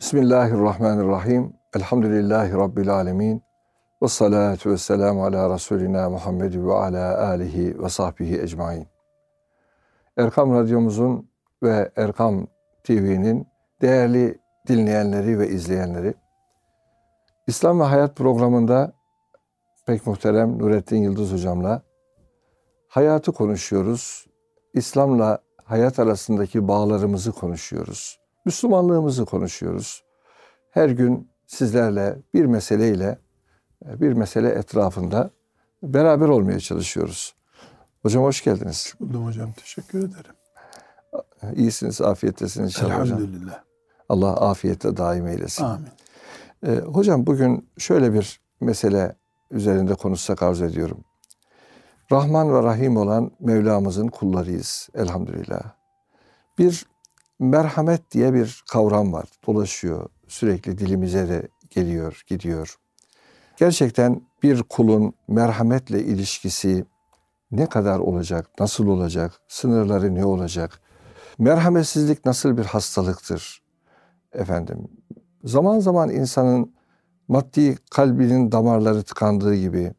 Bismillahirrahmanirrahim. Elhamdülillahi Rabbil alemin. Ve salatu ve selamu ala Resulina Muhammed ve ala alihi ve sahbihi ecmain. Erkam Radyomuzun ve Erkam TV'nin değerli dinleyenleri ve izleyenleri, İslam ve Hayat programında pek muhterem Nurettin Yıldız hocamla hayatı konuşuyoruz. İslam'la hayat arasındaki bağlarımızı konuşuyoruz. Müslümanlığımızı konuşuyoruz. Her gün sizlerle bir meseleyle, bir mesele etrafında beraber olmaya çalışıyoruz. Hocam hoş geldiniz. Buldum hocam. Teşekkür ederim. İyisiniz, afiyettesiniz inşallah hocam. Elhamdülillah. Allah afiyette daim eylesin. Amin. Ee, hocam bugün şöyle bir mesele üzerinde konuşsak arzu ediyorum. Rahman ve Rahim olan Mevlamızın kullarıyız elhamdülillah. Bir merhamet diye bir kavram var. Dolaşıyor sürekli dilimize de geliyor, gidiyor. Gerçekten bir kulun merhametle ilişkisi ne kadar olacak, nasıl olacak, sınırları ne olacak? Merhametsizlik nasıl bir hastalıktır? Efendim, zaman zaman insanın maddi kalbinin damarları tıkandığı gibi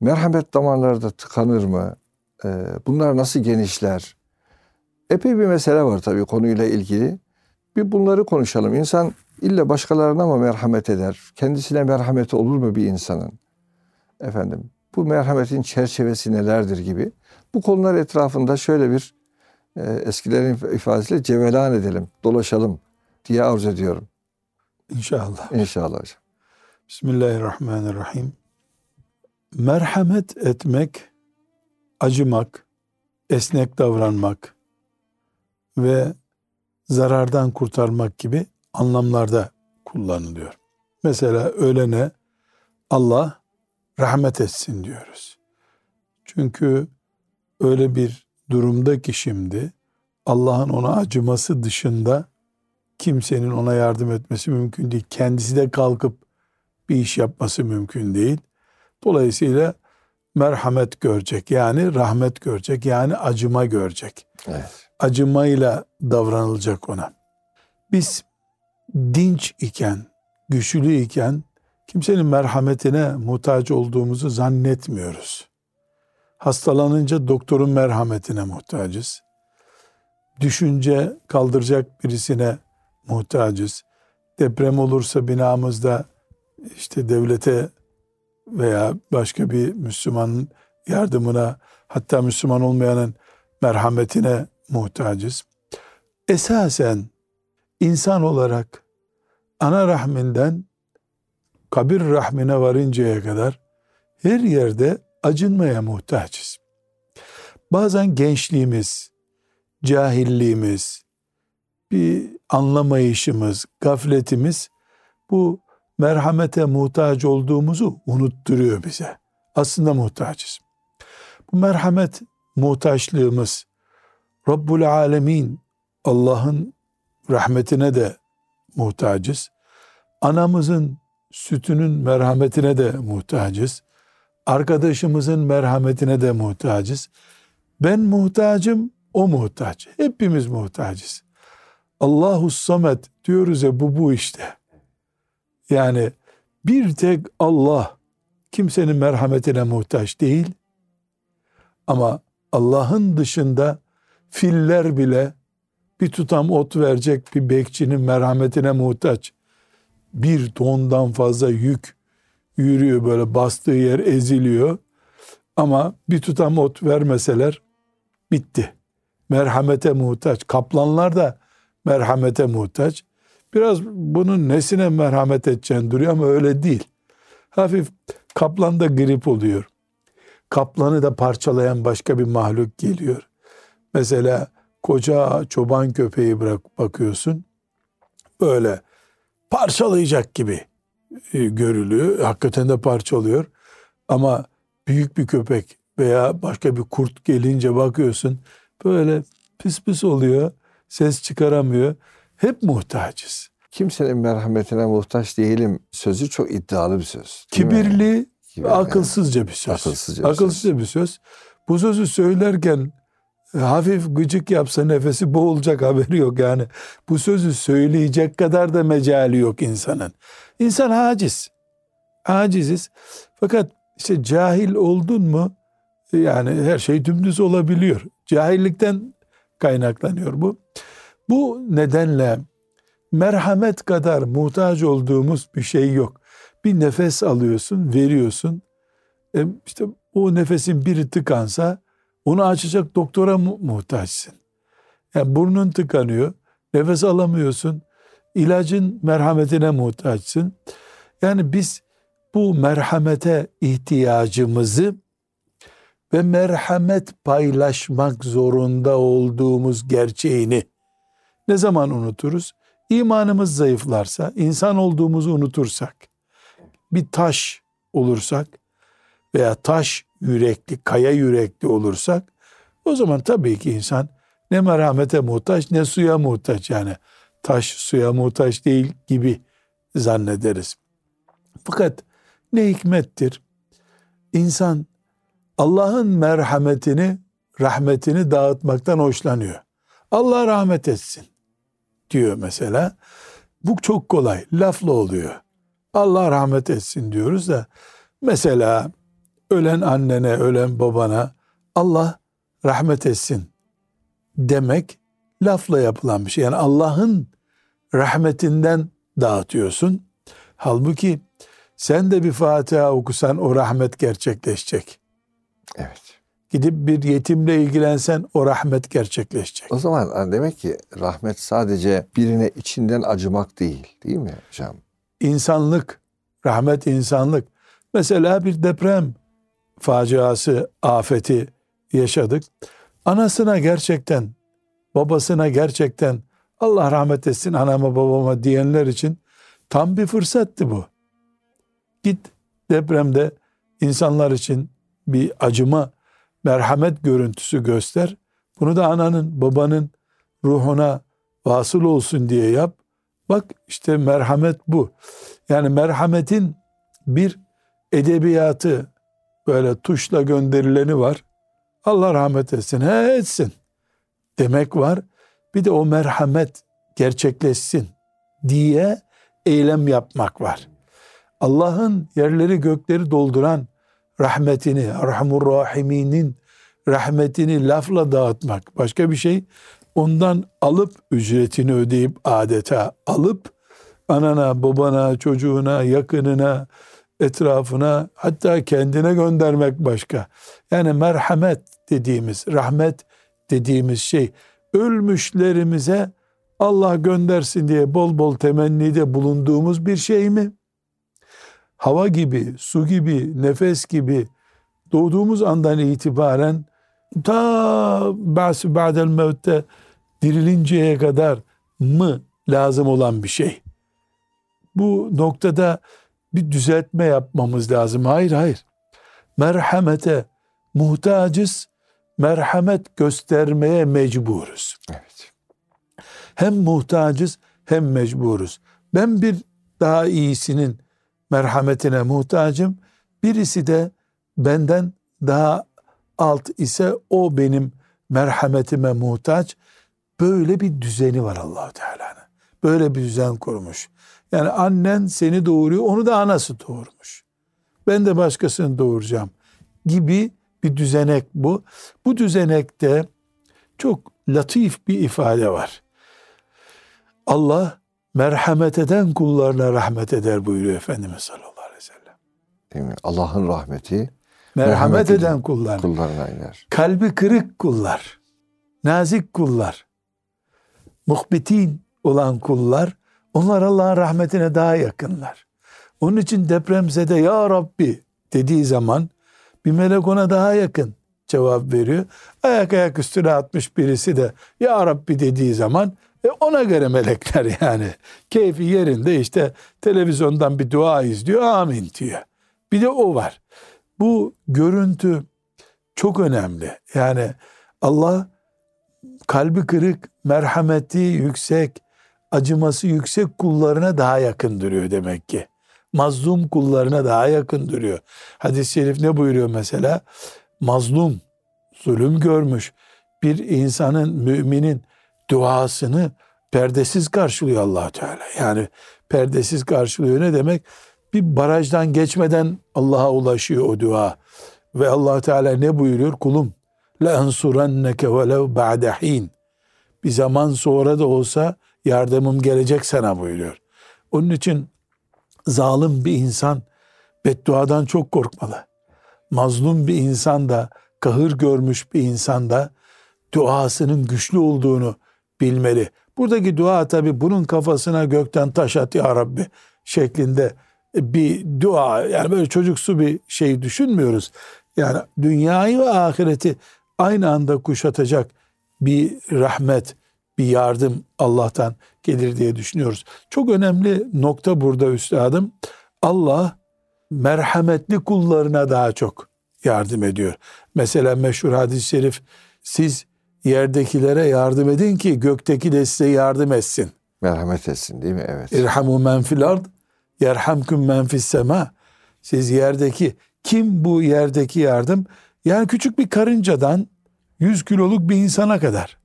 merhamet damarları da tıkanır mı? Bunlar nasıl genişler? Epey bir mesele var tabii konuyla ilgili. Bir bunları konuşalım. İnsan illa başkalarına mı merhamet eder? Kendisine merhameti olur mu bir insanın? Efendim bu merhametin çerçevesi nelerdir gibi. Bu konular etrafında şöyle bir e, eskilerin ifadesiyle cevelan edelim, dolaşalım diye arzu ediyorum. İnşallah. İnşallah hocam. Bismillahirrahmanirrahim. Merhamet etmek, acımak, esnek davranmak ve zarardan kurtarmak gibi anlamlarda kullanılıyor. Mesela ölene Allah rahmet etsin diyoruz. Çünkü öyle bir durumda ki şimdi Allah'ın ona acıması dışında kimsenin ona yardım etmesi mümkün değil. Kendisi de kalkıp bir iş yapması mümkün değil. Dolayısıyla merhamet görecek yani rahmet görecek yani acıma görecek. Evet. Acımayla davranılacak ona. Biz dinç iken, güçlü iken kimsenin merhametine muhtaç olduğumuzu zannetmiyoruz. Hastalanınca doktorun merhametine muhtacız. Düşünce kaldıracak birisine muhtacız. Deprem olursa binamızda işte devlete veya başka bir Müslümanın yardımına hatta Müslüman olmayanın merhametine muhtacız. Esasen insan olarak ana rahminden kabir rahmine varıncaya kadar her yerde acınmaya muhtacız. Bazen gençliğimiz, cahilliğimiz, bir anlamayışımız, gafletimiz bu merhamete muhtaç olduğumuzu unutturuyor bize. Aslında muhtacız. Bu merhamet muhtaçlığımız Rabbul Alemin Allah'ın rahmetine de muhtacız. Anamızın sütünün merhametine de muhtacız. Arkadaşımızın merhametine de muhtacız. Ben muhtacım, o muhtaç. Hepimiz muhtacız. Allahu Samet diyoruz ya bu bu işte. Yani bir tek Allah kimsenin merhametine muhtaç değil. Ama Allah'ın dışında filler bile bir tutam ot verecek bir bekçinin merhametine muhtaç. Bir tondan fazla yük yürüyor böyle bastığı yer eziliyor. Ama bir tutam ot vermeseler bitti. Merhamete muhtaç. Kaplanlar da merhamete muhtaç. Biraz bunun nesine merhamet edeceğini duruyor ama öyle değil. Hafif kaplan da grip oluyor. Kaplanı da parçalayan başka bir mahluk geliyor. Mesela koca çoban köpeği bırak bakıyorsun. Böyle parçalayacak gibi e, görülüyor. Hakikaten de parçalıyor. Ama büyük bir köpek veya başka bir kurt gelince bakıyorsun böyle pis pis oluyor. Ses çıkaramıyor. Hep muhtacız. Kimsenin merhametine muhtaç değilim sözü çok iddialı bir söz. Kibirli, Kibirli. akılsızca bir söz. Akılsızca bir Akılsızca bir söz. Bu sözü söylerken hafif gıcık yapsa nefesi boğulacak haberi yok yani. Bu sözü söyleyecek kadar da mecali yok insanın. İnsan aciz. Aciziz. Fakat işte cahil oldun mu yani her şey dümdüz olabiliyor. Cahillikten kaynaklanıyor bu. Bu nedenle merhamet kadar muhtaç olduğumuz bir şey yok. Bir nefes alıyorsun, veriyorsun. E işte o nefesin biri tıkansa onu açacak doktora mu- muhtaçsın. Yani burnun tıkanıyor, nefes alamıyorsun. ilacın merhametine muhtaçsın. Yani biz bu merhamete ihtiyacımızı ve merhamet paylaşmak zorunda olduğumuz gerçeğini ne zaman unuturuz? İmanımız zayıflarsa, insan olduğumuzu unutursak, bir taş olursak veya taş yürekli, kaya yürekli olursak o zaman tabii ki insan ne merhamete muhtaç ne suya muhtaç yani taş suya muhtaç değil gibi zannederiz. Fakat ne hikmettir? İnsan Allah'ın merhametini, rahmetini dağıtmaktan hoşlanıyor. Allah rahmet etsin diyor mesela. Bu çok kolay, lafla oluyor. Allah rahmet etsin diyoruz da mesela ölen annene, ölen babana Allah rahmet etsin demek lafla yapılan bir şey. Yani Allah'ın rahmetinden dağıtıyorsun. Halbuki sen de bir Fatiha okusan o rahmet gerçekleşecek. Evet. Gidip bir yetimle ilgilensen o rahmet gerçekleşecek. O zaman demek ki rahmet sadece birine içinden acımak değil, değil mi hocam? İnsanlık, rahmet insanlık. Mesela bir deprem faciası, afeti yaşadık. Anasına gerçekten, babasına gerçekten Allah rahmet etsin anama babama diyenler için tam bir fırsattı bu. Git depremde insanlar için bir acıma, merhamet görüntüsü göster. Bunu da ananın, babanın ruhuna vasıl olsun diye yap. Bak işte merhamet bu. Yani merhametin bir edebiyatı böyle tuşla gönderileni var. Allah rahmet etsin. He etsin. Demek var. Bir de o merhamet gerçekleşsin diye eylem yapmak var. Allah'ın yerleri gökleri dolduran rahmetini, Erhamur Rahiminin rahmetini lafla dağıtmak başka bir şey. Ondan alıp ücretini ödeyip adeta alıp anana, babana, çocuğuna, yakınına, etrafına hatta kendine göndermek başka. Yani merhamet dediğimiz, rahmet dediğimiz şey ölmüşlerimize Allah göndersin diye bol bol temennide bulunduğumuz bir şey mi? Hava gibi, su gibi, nefes gibi doğduğumuz andan itibaren ta ba'si ba'del mevte dirilinceye kadar mı lazım olan bir şey? Bu noktada bir düzeltme yapmamız lazım. Hayır hayır. Merhamete muhtacız, merhamet göstermeye mecburuz. Evet. Hem muhtacız hem mecburuz. Ben bir daha iyisinin merhametine muhtacım. Birisi de benden daha alt ise o benim merhametime muhtaç. Böyle bir düzeni var Allahu Teala'nın. Böyle bir düzen kurmuş. Yani annen seni doğuruyor, onu da anası doğurmuş. Ben de başkasını doğuracağım gibi bir düzenek bu. Bu düzenekte çok latif bir ifade var. Allah merhamet eden kullarına rahmet eder buyuruyor Efendimiz sallallahu aleyhi ve sellem. Değil mi? Allah'ın rahmeti Merhamet Merhamet eden kullar. kullarına iner. Kalbi kırık kullar. Nazik kullar. Muhbitin olan kullar onlar Allah'ın rahmetine daha yakınlar. Onun için depremzede ya Rabbi dediği zaman bir melek ona daha yakın cevap veriyor. Ayak ayak üstüne atmış birisi de ya Rabbi dediği zaman e ona göre melekler yani. Keyfi yerinde işte televizyondan bir dua izliyor amin diyor. Bir de o var. Bu görüntü çok önemli. Yani Allah kalbi kırık, merhameti yüksek, acıması yüksek kullarına daha yakın duruyor demek ki. Mazlum kullarına daha yakın duruyor. Hadis-i şerif ne buyuruyor mesela? Mazlum, zulüm görmüş bir insanın, müminin duasını perdesiz karşılıyor allah Teala. Yani perdesiz karşılıyor ne demek? Bir barajdan geçmeden Allah'a ulaşıyor o dua. Ve allah Teala ne buyuruyor? Kulum, la ensurenneke velev ba'dehin. Bir zaman sonra da olsa yardımım gelecek sana buyuruyor. Onun için zalim bir insan bedduadan çok korkmalı. Mazlum bir insan da, kahır görmüş bir insan da duasının güçlü olduğunu bilmeli. Buradaki dua tabi bunun kafasına gökten taş at ya Rabbi şeklinde bir dua. Yani böyle çocuksu bir şey düşünmüyoruz. Yani dünyayı ve ahireti aynı anda kuşatacak bir rahmet, bir yardım Allah'tan gelir diye düşünüyoruz. Çok önemli nokta burada üstadım. Allah merhametli kullarına daha çok yardım ediyor. Mesela meşhur hadis-i şerif siz yerdekilere yardım edin ki gökteki de size yardım etsin. Merhamet etsin değil mi? Evet. İrhamu men fil ard yerhamkum men fis sema. Siz yerdeki kim bu yerdeki yardım? Yani küçük bir karıncadan 100 kiloluk bir insana kadar.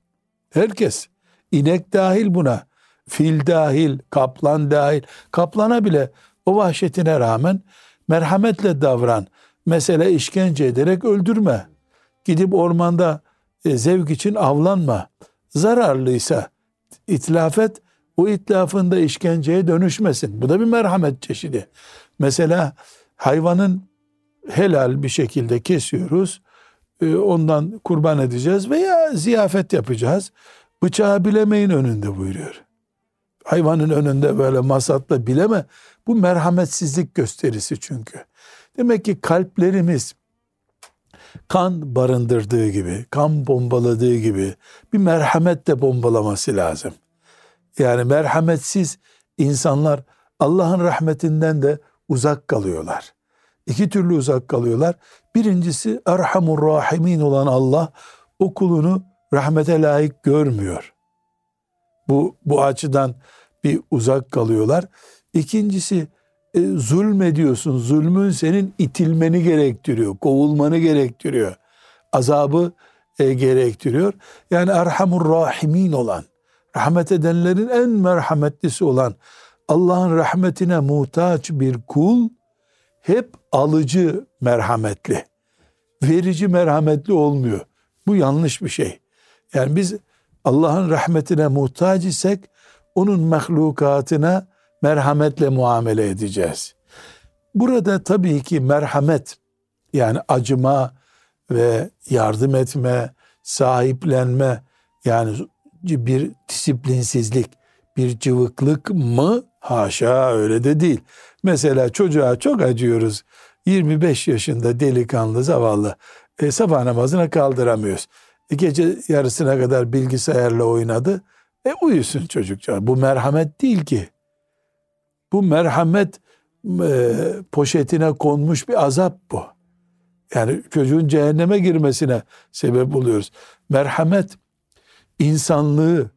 Herkes. İnek dahil buna. Fil dahil, kaplan dahil. Kaplana bile o vahşetine rağmen merhametle davran. Mesele işkence ederek öldürme. Gidip ormanda e, zevk için avlanma. Zararlıysa itlaf et, o itlafında işkenceye dönüşmesin. Bu da bir merhamet çeşidi. Mesela hayvanın helal bir şekilde kesiyoruz. E, ondan kurban edeceğiz veya ziyafet yapacağız. Bıçağı bilemeyin önünde buyuruyor. Hayvanın önünde böyle masatla bileme. Bu merhametsizlik gösterisi çünkü. Demek ki kalplerimiz kan barındırdığı gibi, kan bombaladığı gibi bir merhamet de bombalaması lazım. Yani merhametsiz insanlar Allah'ın rahmetinden de uzak kalıyorlar. İki türlü uzak kalıyorlar. Birincisi Erhamur Rahimin olan Allah o kulunu rahmete layık görmüyor. Bu, bu açıdan bir uzak kalıyorlar. İkincisi e, zulmediyorsun. Zulmün senin itilmeni gerektiriyor, kovulmanı gerektiriyor. Azabı e, gerektiriyor. Yani Erhamur Rahimin olan, rahmet edenlerin en merhametlisi olan Allah'ın rahmetine muhtaç bir kul hep alıcı merhametli. Verici merhametli olmuyor. Bu yanlış bir şey. Yani biz Allah'ın rahmetine muhtaç isek onun mahlukatına merhametle muamele edeceğiz. Burada tabii ki merhamet yani acıma ve yardım etme, sahiplenme yani bir disiplinsizlik, bir cıvıklık mı? Haşa öyle de değil. Mesela çocuğa çok acıyoruz. 25 yaşında delikanlı zavallı e, sabah namazına kaldıramıyoruz. E, gece yarısına kadar bilgisayarla oynadı. E uyusun çocukça. Bu merhamet değil ki. Bu merhamet e, poşetine konmuş bir azap bu. Yani çocuğun cehenneme girmesine sebep oluyoruz. Merhamet insanlığı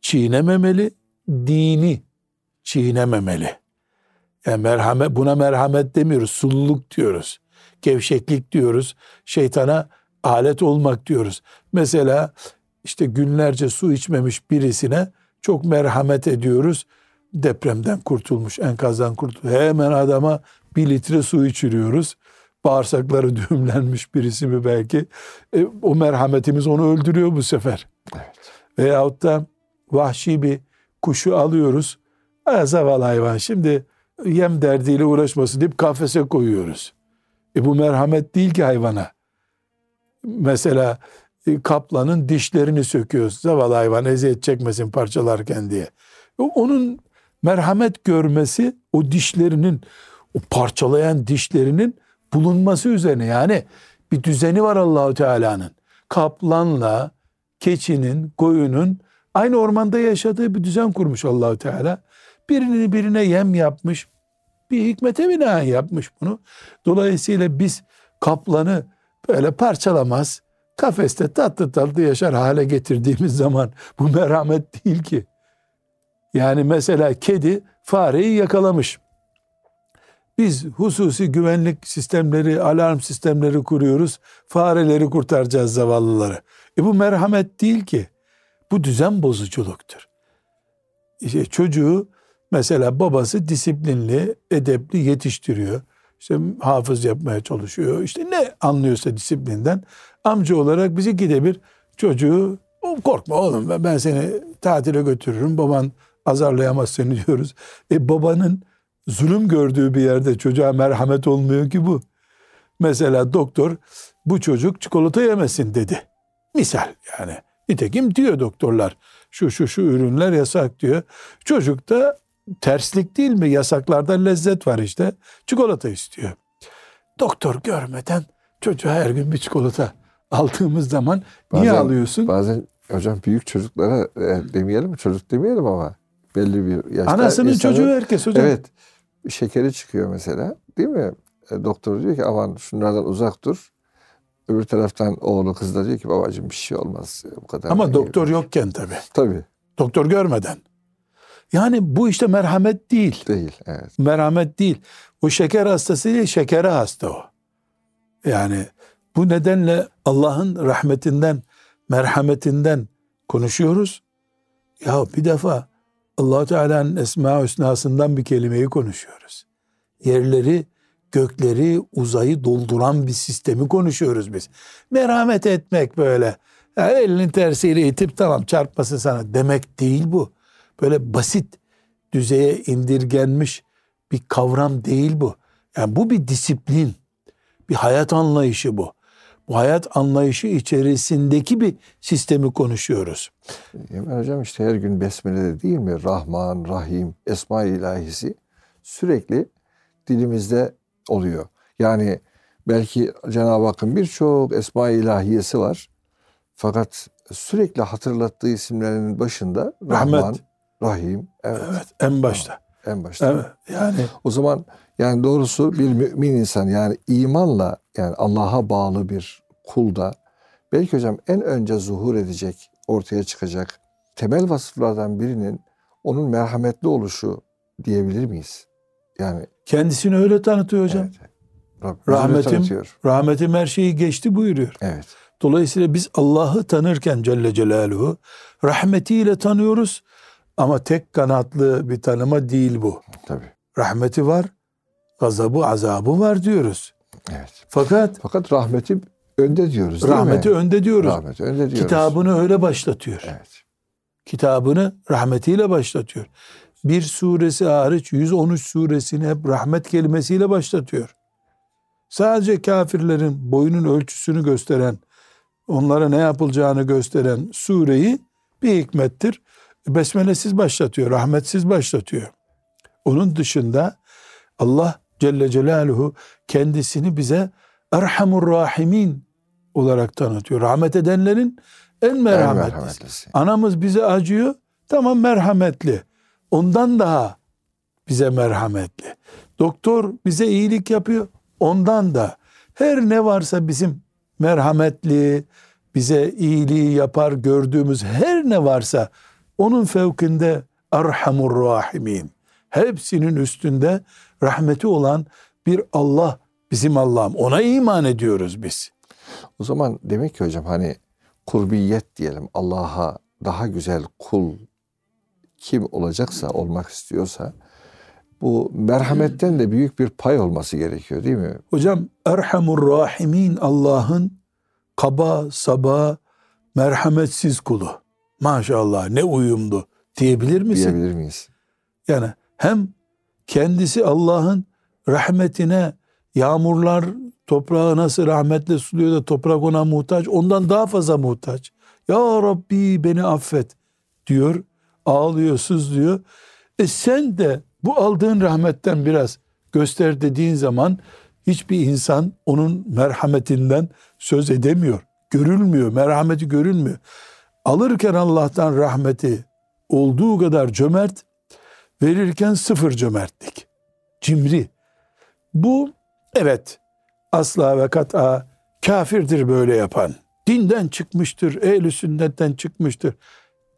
çiğnememeli, dini çiğnememeli. Yani merhamet buna merhamet demiyoruz, sulluluk diyoruz. Gevşeklik diyoruz. Şeytana alet olmak diyoruz. Mesela işte günlerce su içmemiş birisine çok merhamet ediyoruz. Depremden kurtulmuş, enkazdan kurtulmuş. Hemen adama bir litre su içiriyoruz. Bağırsakları düğümlenmiş birisi mi belki. E, o merhametimiz onu öldürüyor bu sefer. Evet. Veyahut da vahşi bir kuşu alıyoruz. Ha, zavallı hayvan şimdi yem derdiyle uğraşmasın deyip kafese koyuyoruz. E bu merhamet değil ki hayvana. Mesela e, kaplanın dişlerini söküyoruz. Zavallı hayvan eziyet çekmesin parçalarken diye. E, onun merhamet görmesi o dişlerinin, o parçalayan dişlerinin bulunması üzerine. Yani bir düzeni var Allahu Teala'nın. Kaplanla keçinin, koyunun aynı ormanda yaşadığı bir düzen kurmuş Allahu Teala. Birini birine yem yapmış. Bir hikmete binaen yapmış bunu. Dolayısıyla biz kaplanı böyle parçalamaz, kafeste tatlı tatlı yaşar hale getirdiğimiz zaman bu merhamet değil ki. Yani mesela kedi fareyi yakalamış. Biz hususi güvenlik sistemleri, alarm sistemleri kuruyoruz. Fareleri kurtaracağız zavallıları. E bu merhamet değil ki. Bu düzen bozuculuktur. İşte çocuğu mesela babası disiplinli, edepli yetiştiriyor. İşte hafız yapmaya çalışıyor. İşte ne anlıyorsa disiplinden. Amca olarak bizi gide bir çocuğu korkma oğlum ben, seni tatile götürürüm. Baban azarlayamaz seni diyoruz. E babanın zulüm gördüğü bir yerde çocuğa merhamet olmuyor ki bu. Mesela doktor bu çocuk çikolata yemesin dedi. Misal yani. Nitekim diyor doktorlar şu şu şu ürünler yasak diyor. Çocuk da terslik değil mi? Yasaklarda lezzet var işte. Çikolata istiyor. Doktor görmeden çocuğa her gün bir çikolata aldığımız zaman niye Bazen- alıyorsun? Bazen hocam büyük çocuklara e, demeyelim çocuk demeyelim ama belli bir yaşta. Anasının insanın- çocuğu herkes hocam. Evet. Şekeri çıkıyor mesela değil mi? E, doktor diyor ki aman şunlardan uzak dur. Öbür taraftan oğlu kız da diyor ki babacığım bir şey olmaz. Bu kadar. Ama doktor iyi." yokken tabii. Tabii Doktor görmeden. Yani bu işte merhamet değil. değil. Evet. merhamet değil. O şeker hastası değil, şekere hasta o. Yani bu nedenle Allah'ın rahmetinden, merhametinden konuşuyoruz. Ya bir defa allah Teala'nın Esma-ı Hüsna'sından bir kelimeyi konuşuyoruz. Yerleri, gökleri, uzayı dolduran bir sistemi konuşuyoruz biz. Merhamet etmek böyle. Ya elinin tersiyle itip tamam çarpması sana demek değil bu. Böyle basit düzeye indirgenmiş bir kavram değil bu. Yani bu bir disiplin, bir hayat anlayışı bu. Bu hayat anlayışı içerisindeki bir sistemi konuşuyoruz. Yemen hocam işte her gün besmele değil mi? Rahman, Rahim, Esma-i İlahisi sürekli dilimizde oluyor. Yani belki Cenab-ı Hakk'ın birçok Esma-i İlahiyesi var. Fakat sürekli hatırlattığı isimlerinin başında Rahmet. Rahim, evet, Evet, en başta. en başta. Evet, yani O zaman yani doğrusu bir mümin insan yani imanla yani Allah'a bağlı bir kulda belki hocam en önce zuhur edecek, ortaya çıkacak temel vasıflardan birinin onun merhametli oluşu diyebilir miyiz? Yani kendisini öyle tanıtıyor hocam. evet. Rabbimiz öyle Rahmetim, tanıtıyor. rahmetim her şeyi geçti buyuruyor. Evet. Dolayısıyla biz Allah'ı tanırken Celle Celaluhu rahmetiyle tanıyoruz ama tek kanatlı bir tanıma değil bu. Tabii. Rahmeti var, gazabı, azabı var diyoruz. Evet. Fakat Fakat rahmeti önde diyoruz değil rahmeti mi? önde diyoruz. Rahmeti önde diyoruz. Kitabını öyle başlatıyor. Evet. Kitabını rahmetiyle başlatıyor. Bir suresi hariç 113 suresini hep rahmet kelimesiyle başlatıyor. Sadece kafirlerin boyunun ölçüsünü gösteren, onlara ne yapılacağını gösteren sureyi bir hikmettir. Besmelesiz başlatıyor, rahmetsiz başlatıyor. Onun dışında Allah Celle Celaluhu kendisini bize Erhamur Rahimin olarak tanıtıyor. Rahmet edenlerin en merhametlisi. Anamız bize acıyor. Tamam merhametli. Ondan daha bize merhametli. Doktor bize iyilik yapıyor. Ondan da her ne varsa bizim merhametli, bize iyiliği yapar gördüğümüz her ne varsa onun fevkinde Erhamur Rahimin. Hepsinin üstünde rahmeti olan bir Allah bizim Allah'ım. Ona iman ediyoruz biz. O zaman demek ki hocam hani kurbiyet diyelim Allah'a daha güzel kul kim olacaksa olmak istiyorsa bu merhametten de büyük bir pay olması gerekiyor değil mi? Hocam Erhamur Rahimin Allah'ın kaba, saba, merhametsiz kulu. Maşallah ne uyumlu diyebilir misin? Diyebilir miyiz? Yani hem kendisi Allah'ın rahmetine yağmurlar toprağı nasıl rahmetle suluyor da toprak ona muhtaç ondan daha fazla muhtaç. Ya Rabbi beni affet diyor ağlıyor sızlıyor. E sen de bu aldığın rahmetten biraz göster dediğin zaman hiçbir insan onun merhametinden söz edemiyor. Görülmüyor, merhameti görülmüyor. Alırken Allah'tan rahmeti olduğu kadar cömert, verirken sıfır cömertlik. Cimri. Bu evet asla ve kat'a kafirdir böyle yapan. Dinden çıkmıştır, ehl sünnetten çıkmıştır.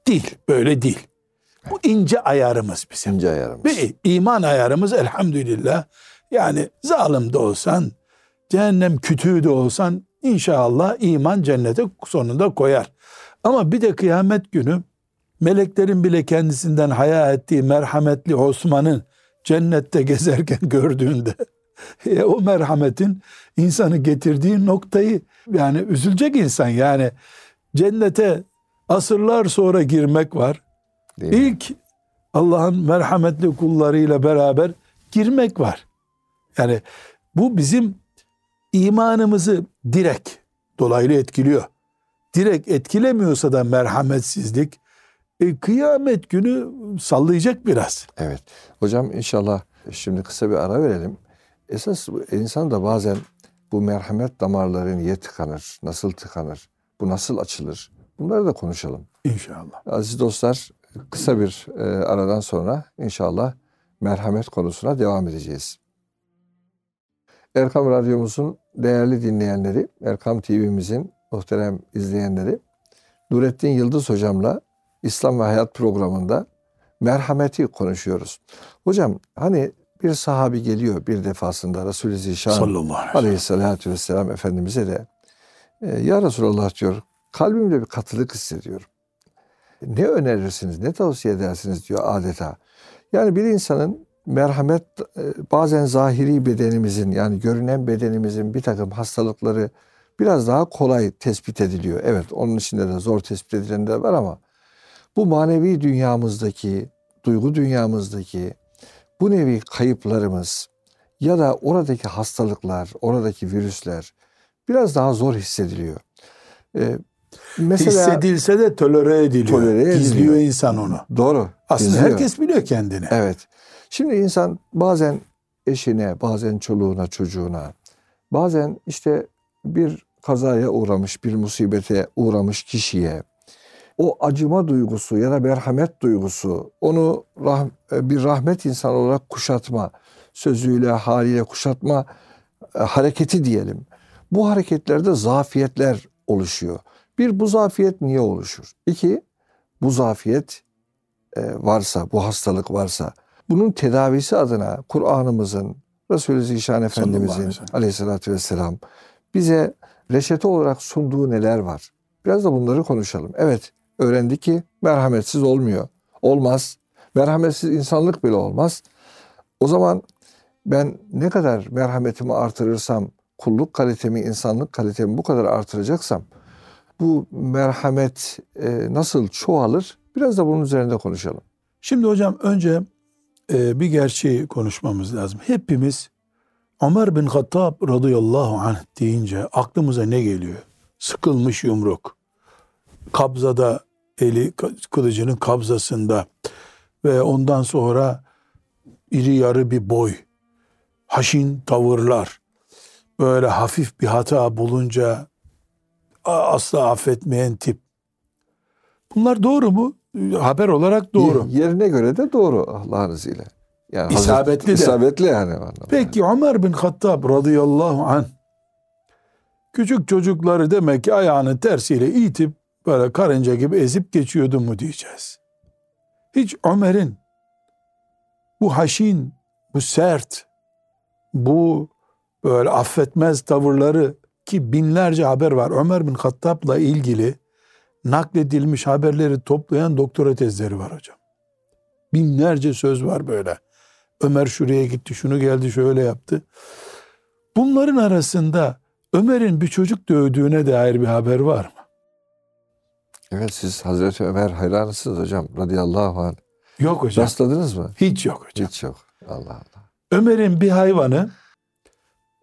Değil, böyle değil. Bu ince ayarımız bizim. İnce ayarımız. Ve iman ayarımız elhamdülillah Yani zalim de olsan, cehennem kütüğü de olsan inşallah iman cennete sonunda koyar. Ama bir de kıyamet günü meleklerin bile kendisinden haya ettiği merhametli Osman'ın cennette gezerken gördüğünde e, o merhametin insanı getirdiği noktayı yani üzülecek insan yani cennete asırlar sonra girmek var. Değil? İlk Allah'ın merhametli kullarıyla beraber girmek var. Yani bu bizim imanımızı direkt dolaylı etkiliyor. Direkt etkilemiyorsa da merhametsizlik e, kıyamet günü sallayacak biraz. Evet. Hocam inşallah şimdi kısa bir ara verelim. Esas insan da bazen bu merhamet damarları niye tıkanır? Nasıl tıkanır? Bu nasıl açılır? Bunları da konuşalım. İnşallah. Aziz dostlar kısa bir e, aradan sonra inşallah merhamet konusuna devam edeceğiz. Erkam Radyomuzun değerli dinleyenleri, Erkam TV'mizin muhterem izleyenleri, Nurettin Yıldız hocamla İslam ve Hayat programında merhameti konuşuyoruz. Hocam hani bir sahabi geliyor bir defasında Resulü Zişan aleyhissalatü vesselam Efendimiz'e de e, Ya Resulallah diyor kalbimde bir katılık hissediyorum. Ne önerirsiniz, ne tavsiye edersiniz diyor adeta. Yani bir insanın merhamet e, bazen zahiri bedenimizin yani görünen bedenimizin bir takım hastalıkları biraz daha kolay tespit ediliyor. Evet onun içinde de zor tespit edilenler var ama bu manevi dünyamızdaki, duygu dünyamızdaki bu nevi kayıplarımız ya da oradaki hastalıklar, oradaki virüsler biraz daha zor hissediliyor. Ee, mesela Hissedilse de tolere ediliyor. Tolere ediliyor. Gizliyor insan onu. doğru. Aslında izliyor. herkes biliyor kendini. Evet. Şimdi insan bazen eşine, bazen çoluğuna, çocuğuna, bazen işte bir kazaya uğramış, bir musibete uğramış kişiye o acıma duygusu ya da merhamet duygusu onu rah- bir rahmet insan olarak kuşatma, sözüyle, haliyle kuşatma e, hareketi diyelim. Bu hareketlerde zafiyetler oluşuyor. Bir bu zafiyet niye oluşur? İki bu zafiyet e, varsa, bu hastalık varsa bunun tedavisi adına Kur'an'ımızın, Resulü Zişan Efendimizin aleyhissalatü vesselam bize reçete olarak sunduğu neler var? Biraz da bunları konuşalım. Evet, öğrendik ki merhametsiz olmuyor. Olmaz. Merhametsiz insanlık bile olmaz. O zaman ben ne kadar merhametimi artırırsam, kulluk kalitemi, insanlık kalitemi bu kadar artıracaksam bu merhamet e, nasıl çoğalır? Biraz da bunun üzerinde konuşalım. Şimdi hocam önce e, bir gerçeği konuşmamız lazım. Hepimiz Ömer bin Hattab radıyallahu anh deyince aklımıza ne geliyor? Sıkılmış yumruk. Kabzada eli kılıcının kabzasında ve ondan sonra iri yarı bir boy. Haşin tavırlar. Böyle hafif bir hata bulunca asla affetmeyen tip. Bunlar doğru mu? Haber olarak doğru. Ye- Yerine göre de doğru Allah'ın izniyle. Yani Hazreti- İsabetli de. İsabetli yani. Peki Ömer bin Hattab radıyallahu anh küçük çocukları demek ki ayağını tersiyle itip böyle karınca gibi ezip geçiyordu mu diyeceğiz. Hiç Ömer'in bu haşin, bu sert, bu böyle affetmez tavırları ki binlerce haber var. Ömer bin Hattab'la ilgili nakledilmiş haberleri toplayan doktora tezleri var hocam. Binlerce söz var böyle. Ömer şuraya gitti, şunu geldi, şöyle yaptı. Bunların arasında Ömer'in bir çocuk dövdüğüne dair bir haber var mı? Evet siz Hazreti Ömer hayranısınız hocam radıyallahu anh. Yok hocam. Rastladınız mı? Hiç yok hocam. Hiç yok. Allah Allah. Ömer'in bir hayvanı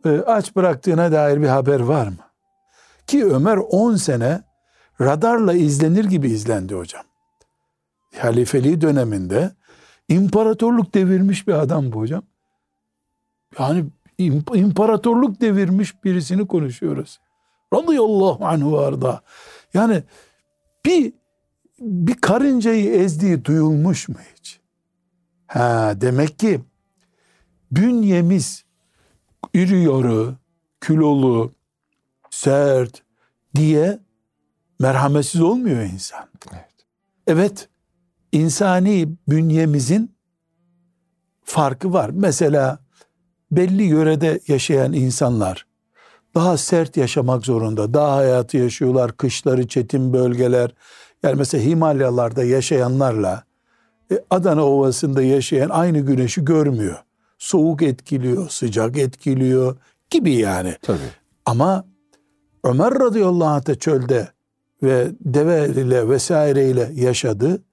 e, aç bıraktığına dair bir haber var mı? Ki Ömer 10 sene radarla izlenir gibi izlendi hocam. Halifeliği döneminde imparatorluk devirmiş bir adam bu hocam. Yani imp- imparatorluk devirmiş birisini konuşuyoruz. Radıyallahu anhu arda. Yani bir bir karıncayı ezdiği duyulmuş mu hiç? Ha demek ki bünyemiz iri yarı, kilolu, sert diye merhametsiz olmuyor insan. Evet. Evet, insani bünyemizin farkı var. Mesela belli yörede yaşayan insanlar daha sert yaşamak zorunda. Daha hayatı yaşıyorlar. Kışları çetin bölgeler. Yani mesela Himalyalarda yaşayanlarla e, Adana Ovası'nda yaşayan aynı güneşi görmüyor. Soğuk etkiliyor, sıcak etkiliyor gibi yani. Tabii. Ama Ömer radıyallahu anh da çölde ve deve ile vesaireyle yaşadı.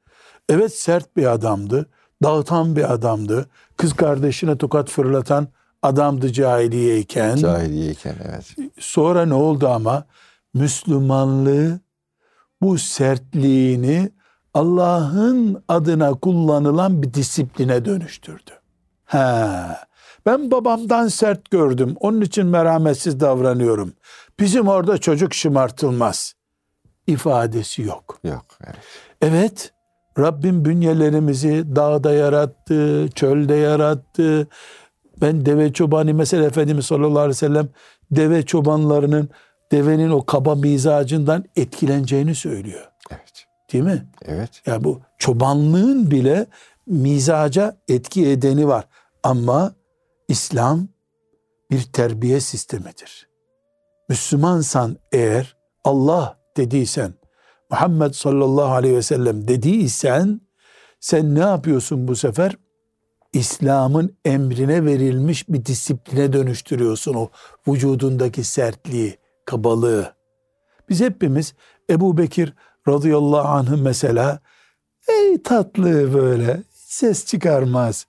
Evet sert bir adamdı. Dağıtan bir adamdı. Kız kardeşine tokat fırlatan adamdı cahiliyeyken. Cahiliyeyken evet. Sonra ne oldu ama? Müslümanlığı bu sertliğini Allah'ın adına kullanılan bir disipline dönüştürdü. Ha, ben babamdan sert gördüm. Onun için merhametsiz davranıyorum. Bizim orada çocuk şımartılmaz. ifadesi yok. Yok. Evet. Evet, Rabbim bünyelerimizi dağda yarattı, çölde yarattı. Ben deve çobanı mesela Efendimiz sallallahu aleyhi ve sellem deve çobanlarının devenin o kaba mizacından etkileneceğini söylüyor. Evet. Değil mi? Evet. Yani bu çobanlığın bile mizaca etki edeni var. Ama İslam bir terbiye sistemidir. Müslümansan eğer Allah dediysen, Muhammed sallallahu aleyhi ve sellem dediysen sen ne yapıyorsun bu sefer? İslam'ın emrine verilmiş bir disipline dönüştürüyorsun o vücudundaki sertliği, kabalığı. Biz hepimiz Ebu Bekir radıyallahu anh'ı mesela ey tatlı böyle ses çıkarmaz,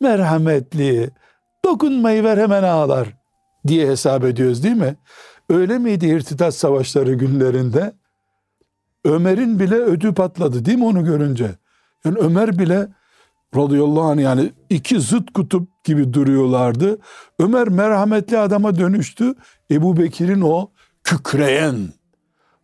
merhametli, dokunmayı ver hemen ağlar diye hesap ediyoruz değil mi? Öyle miydi irtidat savaşları günlerinde? Ömer'in bile ödü patladı değil mi onu görünce? Yani Ömer bile radıyallahu anh yani iki zıt kutup gibi duruyorlardı. Ömer merhametli adama dönüştü. Ebu Bekir'in o kükreyen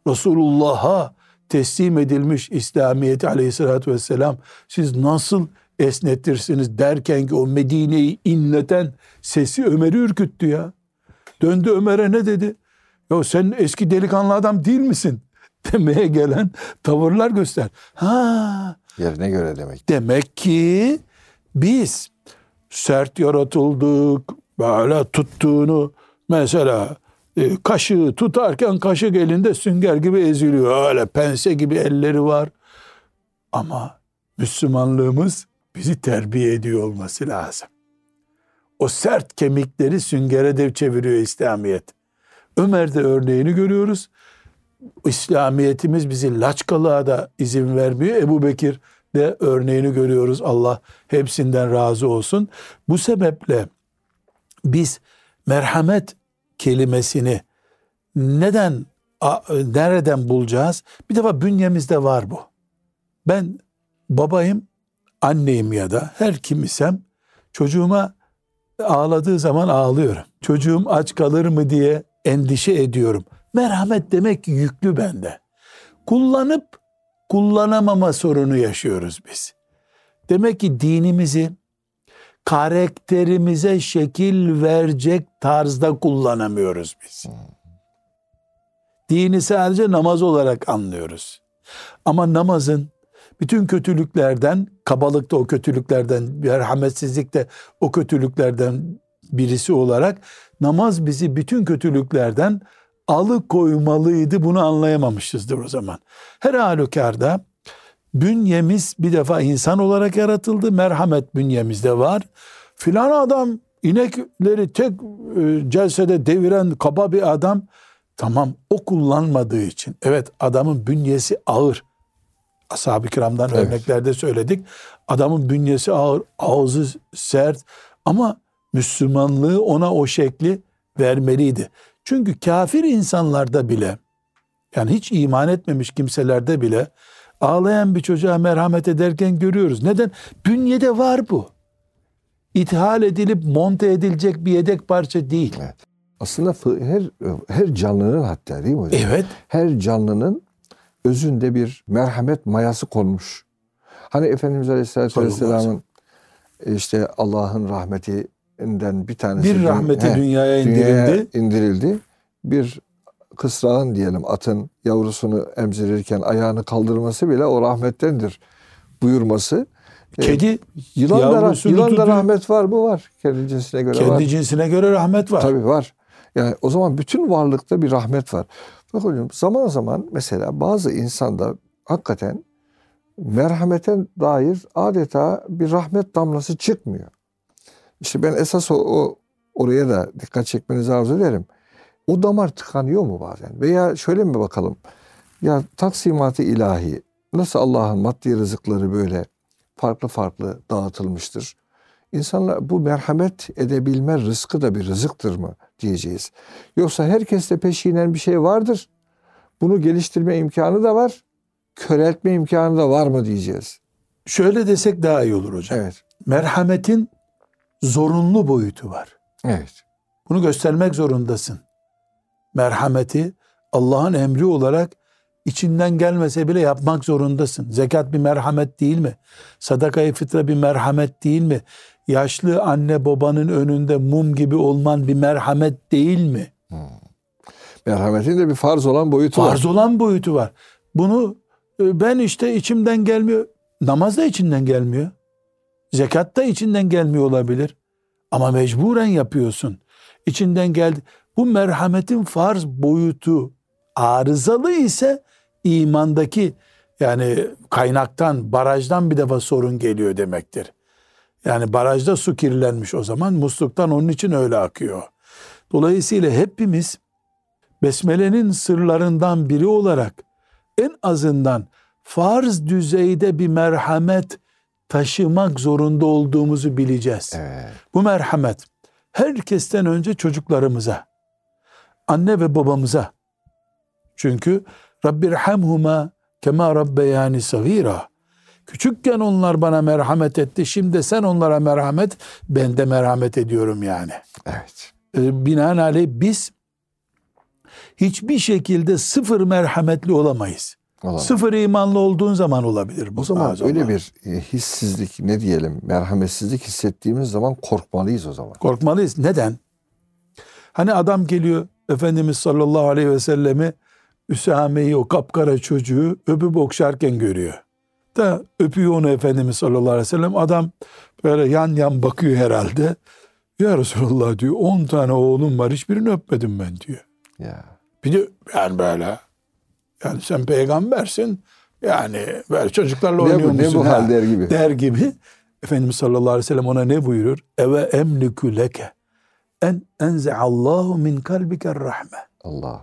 Resulullah'a teslim edilmiş İslamiyeti aleyhissalatü vesselam siz nasıl esnetirsiniz derken ki o Medine'yi inleten sesi Ömer'i ürküttü ya. Döndü Ömer'e ne dedi? Ya sen eski delikanlı adam değil misin? Demeye gelen tavırlar göster. Ha Yerine göre demek. Demek ki biz sert yaratıldık. Böyle tuttuğunu mesela e, kaşığı tutarken kaşık elinde sünger gibi eziliyor. Öyle pense gibi elleri var. Ama Müslümanlığımız bizi terbiye ediyor olması lazım. O sert kemikleri süngere de çeviriyor İslamiyet. Ömer'de örneğini görüyoruz. İslamiyetimiz bizi laçkalığa da izin vermiyor. Ebu Bekir de örneğini görüyoruz. Allah hepsinden razı olsun. Bu sebeple biz merhamet kelimesini neden nereden bulacağız? Bir defa bünyemizde var bu. Ben babayım, anneyim ya da her kim isem çocuğuma ağladığı zaman ağlıyorum. Çocuğum aç kalır mı diye endişe ediyorum. Merhamet demek ki yüklü bende. Kullanıp kullanamama sorunu yaşıyoruz biz. Demek ki dinimizi karakterimize şekil verecek tarzda kullanamıyoruz biz. Dini sadece namaz olarak anlıyoruz. Ama namazın bütün kötülüklerden, kabalık da o kötülüklerden, merhametsizlik de o kötülüklerden birisi olarak namaz bizi bütün kötülüklerden alıkoymalıydı bunu anlayamamışızdır o zaman. Her halükarda bünyemiz bir defa insan olarak yaratıldı. Merhamet bünyemizde var. Filan adam inekleri tek e, celsede deviren kaba bir adam tamam o kullanmadığı için evet adamın bünyesi ağır. Ashab-ı kiramdan evet. örneklerde söyledik. Adamın bünyesi ağır, ağzı sert ama Müslümanlığı ona o şekli vermeliydi. Çünkü kafir insanlarda bile yani hiç iman etmemiş kimselerde bile ağlayan bir çocuğa merhamet ederken görüyoruz. Neden? Bünyede var bu. İthal edilip monte edilecek bir yedek parça değil. Evet. Aslında her her canlının hatta değil mi hocam? Evet. Her canlının özünde bir merhamet mayası konmuş. Hani Efendimiz Aleyhisselatü Vesselam'ın işte Allah'ın rahmeti bir tanesi. Bir rahmeti he, dünyaya indirildi. Dünyaya indirildi. Bir kısrağın diyelim atın yavrusunu emzirirken ayağını kaldırması bile o rahmettendir buyurması. Kedi Yılan da, yılan da rahmet var bu var. Kendi cinsine göre kendi var. cinsine göre rahmet var. Tabii var. Yani o zaman bütün varlıkta bir rahmet var. Bak hocam zaman zaman mesela bazı insanda hakikaten merhamete dair adeta bir rahmet damlası çıkmıyor. İşte ben esas o, o oraya da dikkat çekmenizi arzu ederim. O damar tıkanıyor mu bazen? Veya şöyle mi bakalım? Ya taksimatı ilahi nasıl Allah'ın maddi rızıkları böyle farklı farklı dağıtılmıştır? İnsanlar bu merhamet edebilme rızkı da bir rızıktır mı diyeceğiz. Yoksa herkeste peşinen bir şey vardır. Bunu geliştirme imkanı da var. Köreltme imkanı da var mı diyeceğiz. Şöyle desek daha iyi olur hocam. Evet. Merhametin zorunlu boyutu var. Evet. Bunu göstermek zorundasın. Merhameti Allah'ın emri olarak içinden gelmese bile yapmak zorundasın. Zekat bir merhamet değil mi? Sadakayı fıtra bir merhamet değil mi? Yaşlı anne babanın önünde mum gibi olman bir merhamet değil mi? Merhametin de bir farz olan boyutu var. Farz olan boyutu var. Bunu e, ben işte içimden gelmiyor. Namaz da içinden gelmiyor. Zekat da içinden gelmiyor olabilir. Ama mecburen yapıyorsun. İçinden geldi. Bu merhametin farz boyutu arızalı ise imandaki yani kaynaktan, barajdan bir defa sorun geliyor demektir. Yani barajda su kirlenmiş o zaman musluktan onun için öyle akıyor. Dolayısıyla hepimiz Besmele'nin sırlarından biri olarak en azından farz düzeyde bir merhamet taşımak zorunda olduğumuzu bileceğiz. Evet. Bu merhamet herkesten önce çocuklarımıza, anne ve babamıza. Çünkü Rabbirhamhuma kema rabbeyani sagira. Küçükken onlar bana merhamet etti. Şimdi sen onlara merhamet, ben de merhamet ediyorum yani. Evet. Ee, Binaenaleyh biz hiçbir şekilde sıfır merhametli olamayız. Olamaz. Sıfır imanlı olduğun zaman olabilir bu. O zaman bazı öyle bir e, hissizlik ne diyelim merhametsizlik hissettiğimiz zaman korkmalıyız o zaman. Korkmalıyız. Neden? Hani adam geliyor Efendimiz sallallahu aleyhi ve sellemi Üsame'yi o kapkara çocuğu öpüp okşarken görüyor. Da öpüyor onu Efendimiz sallallahu aleyhi ve sellem. Adam böyle yan yan bakıyor herhalde. Ya Resulallah diyor 10 tane oğlum var hiçbirini öpmedim ben diyor. Ya. Bir de yani böyle yani sen peygambersin yani böyle çocuklarla oynuyor bu, ne musun? bu ha? hal der gibi. der gibi Efendimiz sallallahu aleyhi ve sellem ona ne buyurur? Eve emliku leke en enzeallahu min kalbike rahme. Allah.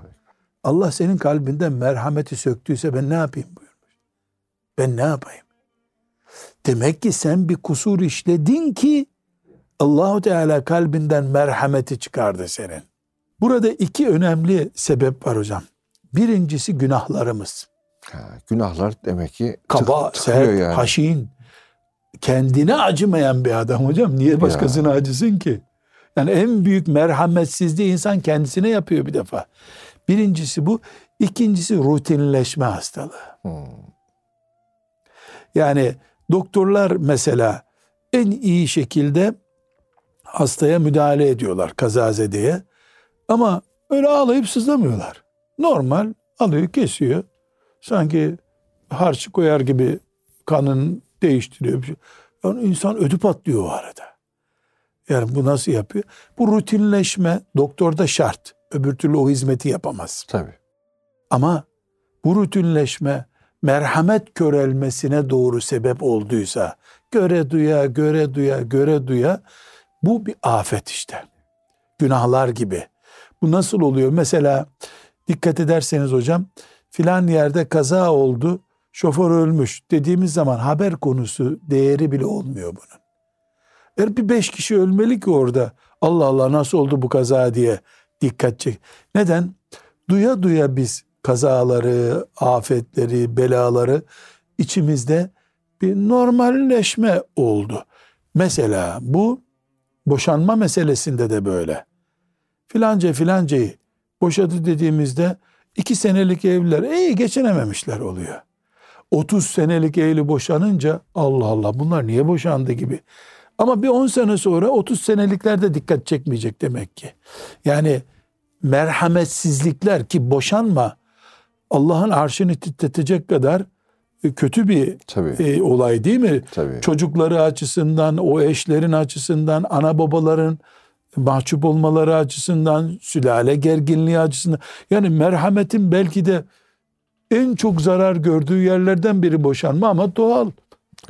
Allah senin kalbinden merhameti söktüyse ben ne yapayım buyurmuş. Ben ne yapayım? Demek ki sen bir kusur işledin ki Allahu Teala kalbinden merhameti çıkardı senin. Burada iki önemli sebep var hocam. Birincisi günahlarımız. Ha, günahlar demek ki Kaba, tık- sert, yani. haşin. Kendine acımayan bir adam hocam. Niye başkasına acısın ki? Yani en büyük merhametsizliği insan kendisine yapıyor bir defa. Birincisi bu. İkincisi rutinleşme hastalığı. Hmm. Yani doktorlar mesela en iyi şekilde hastaya müdahale ediyorlar kazazedeye. Ama öyle ağlayıp sızlamıyorlar. Normal alıyor kesiyor. Sanki harç koyar gibi kanın değiştiriyor. şey. Yani insan ödü patlıyor o arada. Yani bu nasıl yapıyor? Bu rutinleşme doktorda şart. Öbür türlü o hizmeti yapamaz. Tabii. Ama bu rutinleşme merhamet körelmesine doğru sebep olduysa göre duya göre duya göre duya bu bir afet işte. Günahlar gibi. Bu nasıl oluyor? Mesela dikkat ederseniz hocam filan yerde kaza oldu şoför ölmüş dediğimiz zaman haber konusu değeri bile olmuyor bunun. Eğer bir beş kişi ölmeli ki orada Allah Allah nasıl oldu bu kaza diye dikkat çek. Neden? Duya duya biz kazaları, afetleri, belaları içimizde bir normalleşme oldu. Mesela bu boşanma meselesinde de böyle. Filanca filancayı boşadı dediğimizde iki senelik evliler iyi geçinememişler oluyor. 30 senelik evli boşanınca Allah Allah bunlar niye boşandı gibi. Ama bir 10 sene sonra 30 senelikler de dikkat çekmeyecek demek ki. Yani merhametsizlikler ki boşanma Allah'ın arşını titretecek kadar e, kötü bir Tabii. e, olay değil mi? Tabii. Çocukları açısından, o eşlerin açısından, ana babaların mahcup olmaları açısından, sülale gerginliği açısından. Yani merhametin belki de en çok zarar gördüğü yerlerden biri boşanma ama doğal.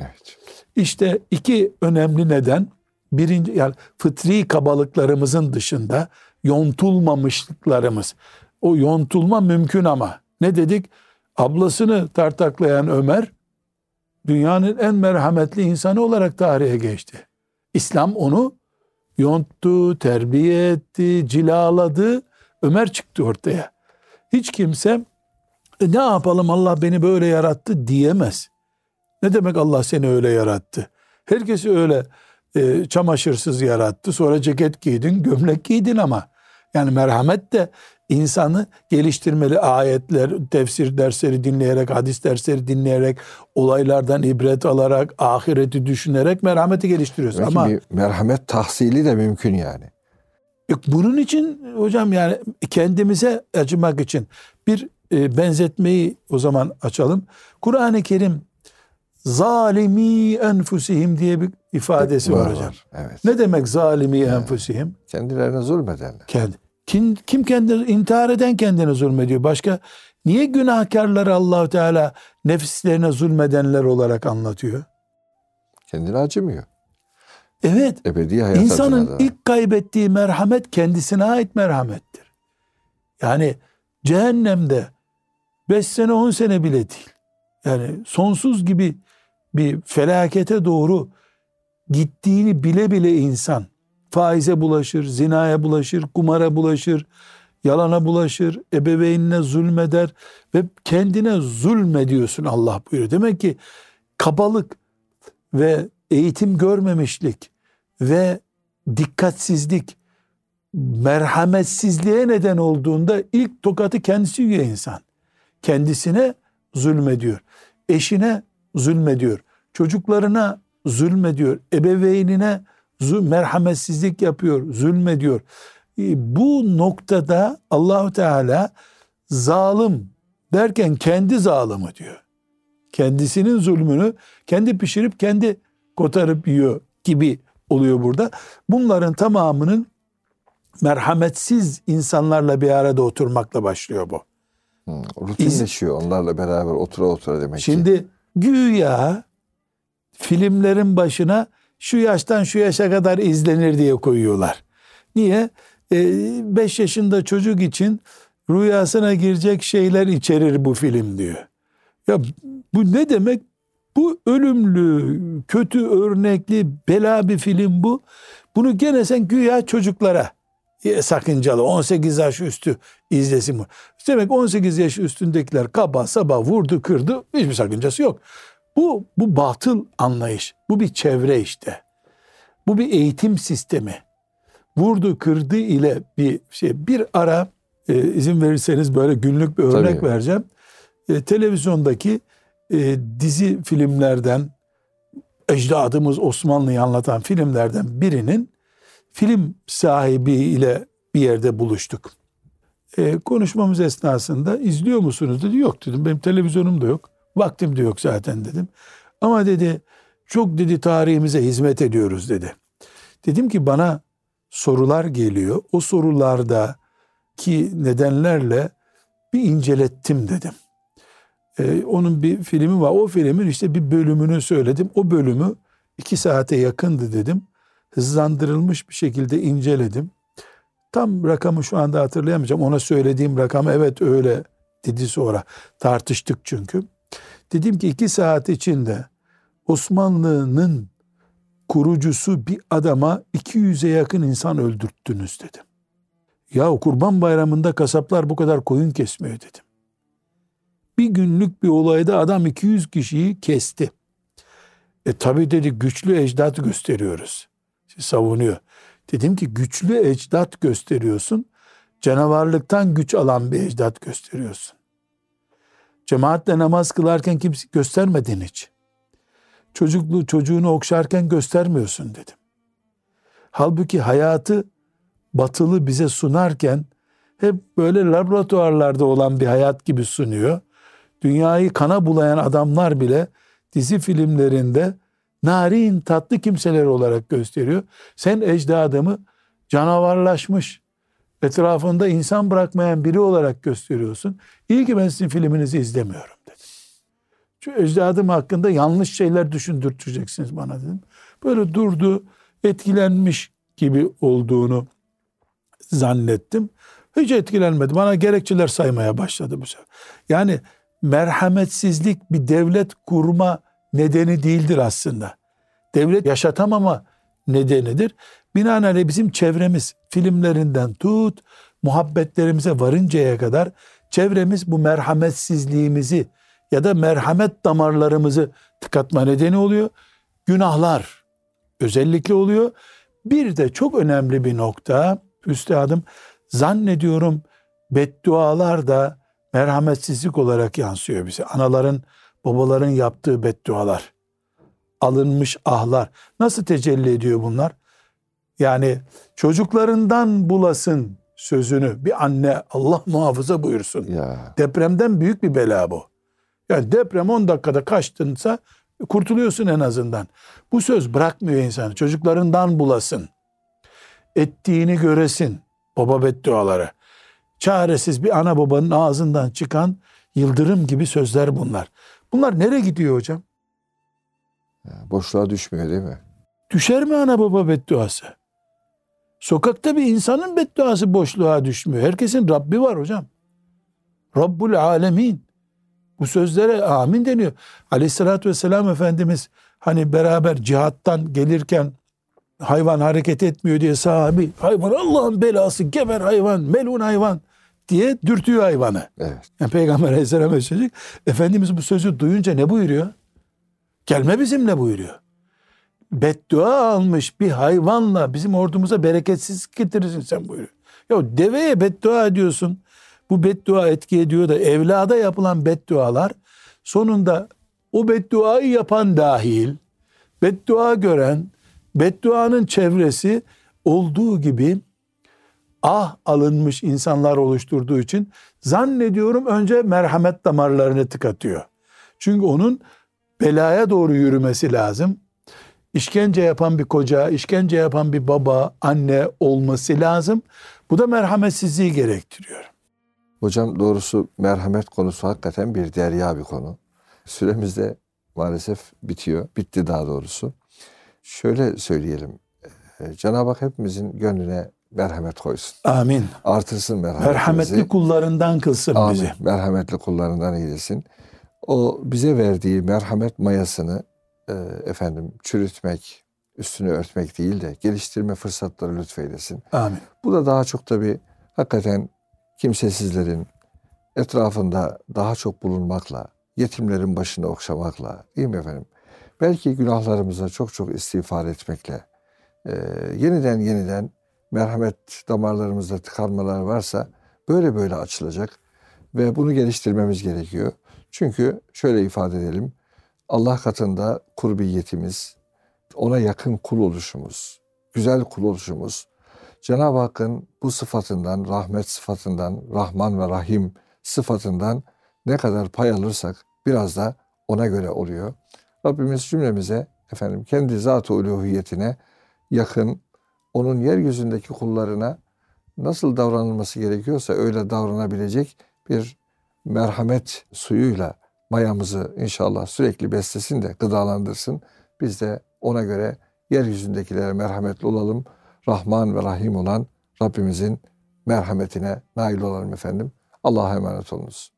Evet. İşte iki önemli neden. Birinci yani fıtri kabalıklarımızın dışında yontulmamışlıklarımız. O yontulma mümkün ama. Ne dedik? Ablasını tartaklayan Ömer dünyanın en merhametli insanı olarak tarihe geçti. İslam onu yonttu, terbiye etti, cilaladı. Ömer çıktı ortaya. Hiç kimse "E, ne yapalım Allah beni böyle yarattı diyemez. Ne demek Allah seni öyle yarattı? Herkesi öyle e, çamaşırsız yarattı. Sonra ceket giydin, gömlek giydin ama. Yani merhamet de insanı geliştirmeli ayetler, tefsir dersleri dinleyerek, hadis dersleri dinleyerek, olaylardan ibret alarak, ahireti düşünerek merhameti geliştiriyoruz. Demek ki ama bir merhamet tahsili de mümkün yani. Bunun için hocam yani kendimize acımak için bir e, benzetmeyi o zaman açalım. Kur'an-ı Kerim zalimi enfusihim diye bir ifadesi var, hocam. Evet. Ne demek zalimi enfusihim? Kendilerine zulmedenler. Kendi. Kim, kim kendini intihar eden kendine zulmediyor. Başka niye günahkarları Allahu Teala nefislerine zulmedenler olarak anlatıyor? Kendine acımıyor. Evet. Ebedi hayat İnsanın adına ilk kaybettiği merhamet kendisine ait merhamettir. Yani cehennemde 5 sene 10 sene bile değil. Yani sonsuz gibi bir felakete doğru gittiğini bile bile insan faize bulaşır, zinaya bulaşır, kumara bulaşır, yalana bulaşır, ebeveynine zulmeder ve kendine zulmediyorsun Allah buyuruyor. Demek ki kabalık ve eğitim görmemişlik ve dikkatsizlik merhametsizliğe neden olduğunda ilk tokatı kendisi yiyor insan. Kendisine zulmediyor. Eşine zulmediyor. Çocuklarına zulmediyor. Ebeveynine merhametsizlik yapıyor, zulmediyor. E, Bu noktada Allahu Teala zalim derken kendi zalimi diyor. Kendisinin zulmünü kendi pişirip kendi kotarıp yiyor gibi oluyor burada. Bunların tamamının merhametsiz insanlarla bir arada oturmakla başlıyor bu. Hı, rutinleşiyor onlarla beraber otura otura demek ki. Şimdi güya filmlerin başına şu yaştan şu yaşa kadar izlenir diye koyuyorlar. Niye? 5 yaşında çocuk için rüyasına girecek şeyler içerir bu film diyor. Ya bu ne demek? Bu ölümlü, kötü örnekli, bela bir film bu. Bunu gene sen güya çocuklara e, sakıncalı 18 yaş üstü izlesin bu. Demek 18 yaş üstündekiler kaba saba vurdu kırdı hiçbir sakıncası yok. Bu, bu batıl anlayış. Bu bir çevre işte. Bu bir eğitim sistemi. Vurdu kırdı ile bir şey. Bir ara e, izin verirseniz böyle günlük bir örnek Tabii. vereceğim. E, televizyondaki e, dizi filmlerden ecdadımız Osmanlı'yı anlatan filmlerden birinin film sahibi ile bir yerde buluştuk. E, konuşmamız esnasında izliyor musunuz dedi. Yok dedim. Benim televizyonum da yok. Vaktim de yok zaten dedim. Ama dedi çok dedi tarihimize hizmet ediyoruz dedi. Dedim ki bana sorular geliyor. O sorularda ki nedenlerle bir incelettim dedim. Ee, onun bir filmi var. O filmin işte bir bölümünü söyledim. O bölümü iki saate yakındı dedim. Hızlandırılmış bir şekilde inceledim. Tam rakamı şu anda hatırlayamayacağım. Ona söylediğim rakam evet öyle dedi sonra. Tartıştık çünkü. Dedim ki iki saat içinde Osmanlı'nın kurucusu bir adama 200'e yakın insan öldürttünüz dedim. Ya kurban bayramında kasaplar bu kadar koyun kesmiyor dedim. Bir günlük bir olayda adam 200 kişiyi kesti. E tabi dedi güçlü ecdat gösteriyoruz. Savunuyor. Dedim ki güçlü ecdat gösteriyorsun. Canavarlıktan güç alan bir ecdat gösteriyorsun. Cemaatle namaz kılarken kimse göstermedin hiç. Çocuklu çocuğunu okşarken göstermiyorsun dedim. Halbuki hayatı batılı bize sunarken hep böyle laboratuvarlarda olan bir hayat gibi sunuyor. dünyayı kana bulayan adamlar bile dizi filmlerinde narin tatlı kimseler olarak gösteriyor. Sen ecdadımı canavarlaşmış, etrafında insan bırakmayan biri olarak gösteriyorsun. İyi ki ben sizin filminizi izlemiyorum dedi. Çünkü ecdadım hakkında yanlış şeyler düşündürteceksiniz bana dedim. Böyle durdu, etkilenmiş gibi olduğunu zannettim. Hiç etkilenmedi. Bana gerekçeler saymaya başladı bu sefer. Yani merhametsizlik bir devlet kurma nedeni değildir aslında. Devlet yaşatamama nedenidir. Binaenaleyh bizim çevremiz filmlerinden tut muhabbetlerimize varıncaya kadar çevremiz bu merhametsizliğimizi ya da merhamet damarlarımızı tıkatma nedeni oluyor. Günahlar özellikle oluyor. Bir de çok önemli bir nokta üstadım zannediyorum beddualar da merhametsizlik olarak yansıyor bize. Anaların, babaların yaptığı beddualar, alınmış ahlar. Nasıl tecelli ediyor bunlar? Yani çocuklarından bulasın sözünü bir anne Allah muhafaza buyursun. Ya. Depremden büyük bir bela bu. Yani deprem 10 dakikada kaçtınsa kurtuluyorsun en azından. Bu söz bırakmıyor insanı. Çocuklarından bulasın. Ettiğini göresin. Baba bedduaları. Çaresiz bir ana babanın ağzından çıkan yıldırım gibi sözler bunlar. Bunlar nereye gidiyor hocam? Boşluğa düşmüyor değil mi? Düşer mi ana baba bedduası? Sokakta bir insanın bedduası boşluğa düşmüyor. Herkesin Rabbi var hocam. Rabbul alemin. Bu sözlere amin deniyor. Aleyhissalatü vesselam Efendimiz hani beraber cihattan gelirken hayvan hareket etmiyor diye sahabi hayvan Allah'ın belası geber hayvan melun hayvan diye dürtüyor hayvanı. Evet. Yani Peygamber aleyhisselam söyleyecek. Efendimiz bu sözü duyunca ne buyuruyor? Gelme bizimle buyuruyor. Beddua almış bir hayvanla bizim ordumuza bereketsiz getirirsin sen buyuruyor. Ya deveye beddua ediyorsun. Bu beddua etki ediyor da evlada yapılan beddualar sonunda o bedduayı yapan dahil, beddua gören, bedduanın çevresi olduğu gibi ah alınmış insanlar oluşturduğu için zannediyorum önce merhamet damarlarını tıkatıyor. Çünkü onun belaya doğru yürümesi lazım. İşkence yapan bir koca, işkence yapan bir baba, anne olması lazım. Bu da merhametsizliği gerektiriyor. Hocam doğrusu merhamet konusu hakikaten bir derya bir konu. Süremiz de maalesef bitiyor. Bitti daha doğrusu. Şöyle söyleyelim. Ee, Cenab-ı Hak hepimizin gönlüne merhamet koysun. Amin. Artırsın merhametimizi. Merhametli kullarından kılsın Amin. bizi. Merhametli kullarından eylesin. O bize verdiği merhamet mayasını e, efendim çürütmek, üstünü örtmek değil de geliştirme fırsatları lütfeylesin. Amin. Bu da daha çok tabii hakikaten kimsesizlerin etrafında daha çok bulunmakla, yetimlerin başını okşamakla, değil mi efendim? Belki günahlarımıza çok çok istiğfar etmekle, e, yeniden yeniden merhamet damarlarımızda tıkanmalar varsa böyle böyle açılacak ve bunu geliştirmemiz gerekiyor. Çünkü şöyle ifade edelim, Allah katında kurbiyetimiz, ona yakın kul oluşumuz, güzel kul oluşumuz, Cenab-ı Hakk'ın bu sıfatından, rahmet sıfatından, Rahman ve Rahim sıfatından ne kadar pay alırsak biraz da ona göre oluyor. Rabbimiz cümlemize efendim kendi zat-ı uluhiyetine yakın, onun yeryüzündeki kullarına nasıl davranılması gerekiyorsa öyle davranabilecek bir merhamet suyuyla mayamızı inşallah sürekli beslesin de gıdalandırsın. Biz de ona göre yeryüzündekilere merhametli olalım. Rahman ve Rahim olan Rabbimizin merhametine nail olalım efendim. Allah'a emanet olunuz.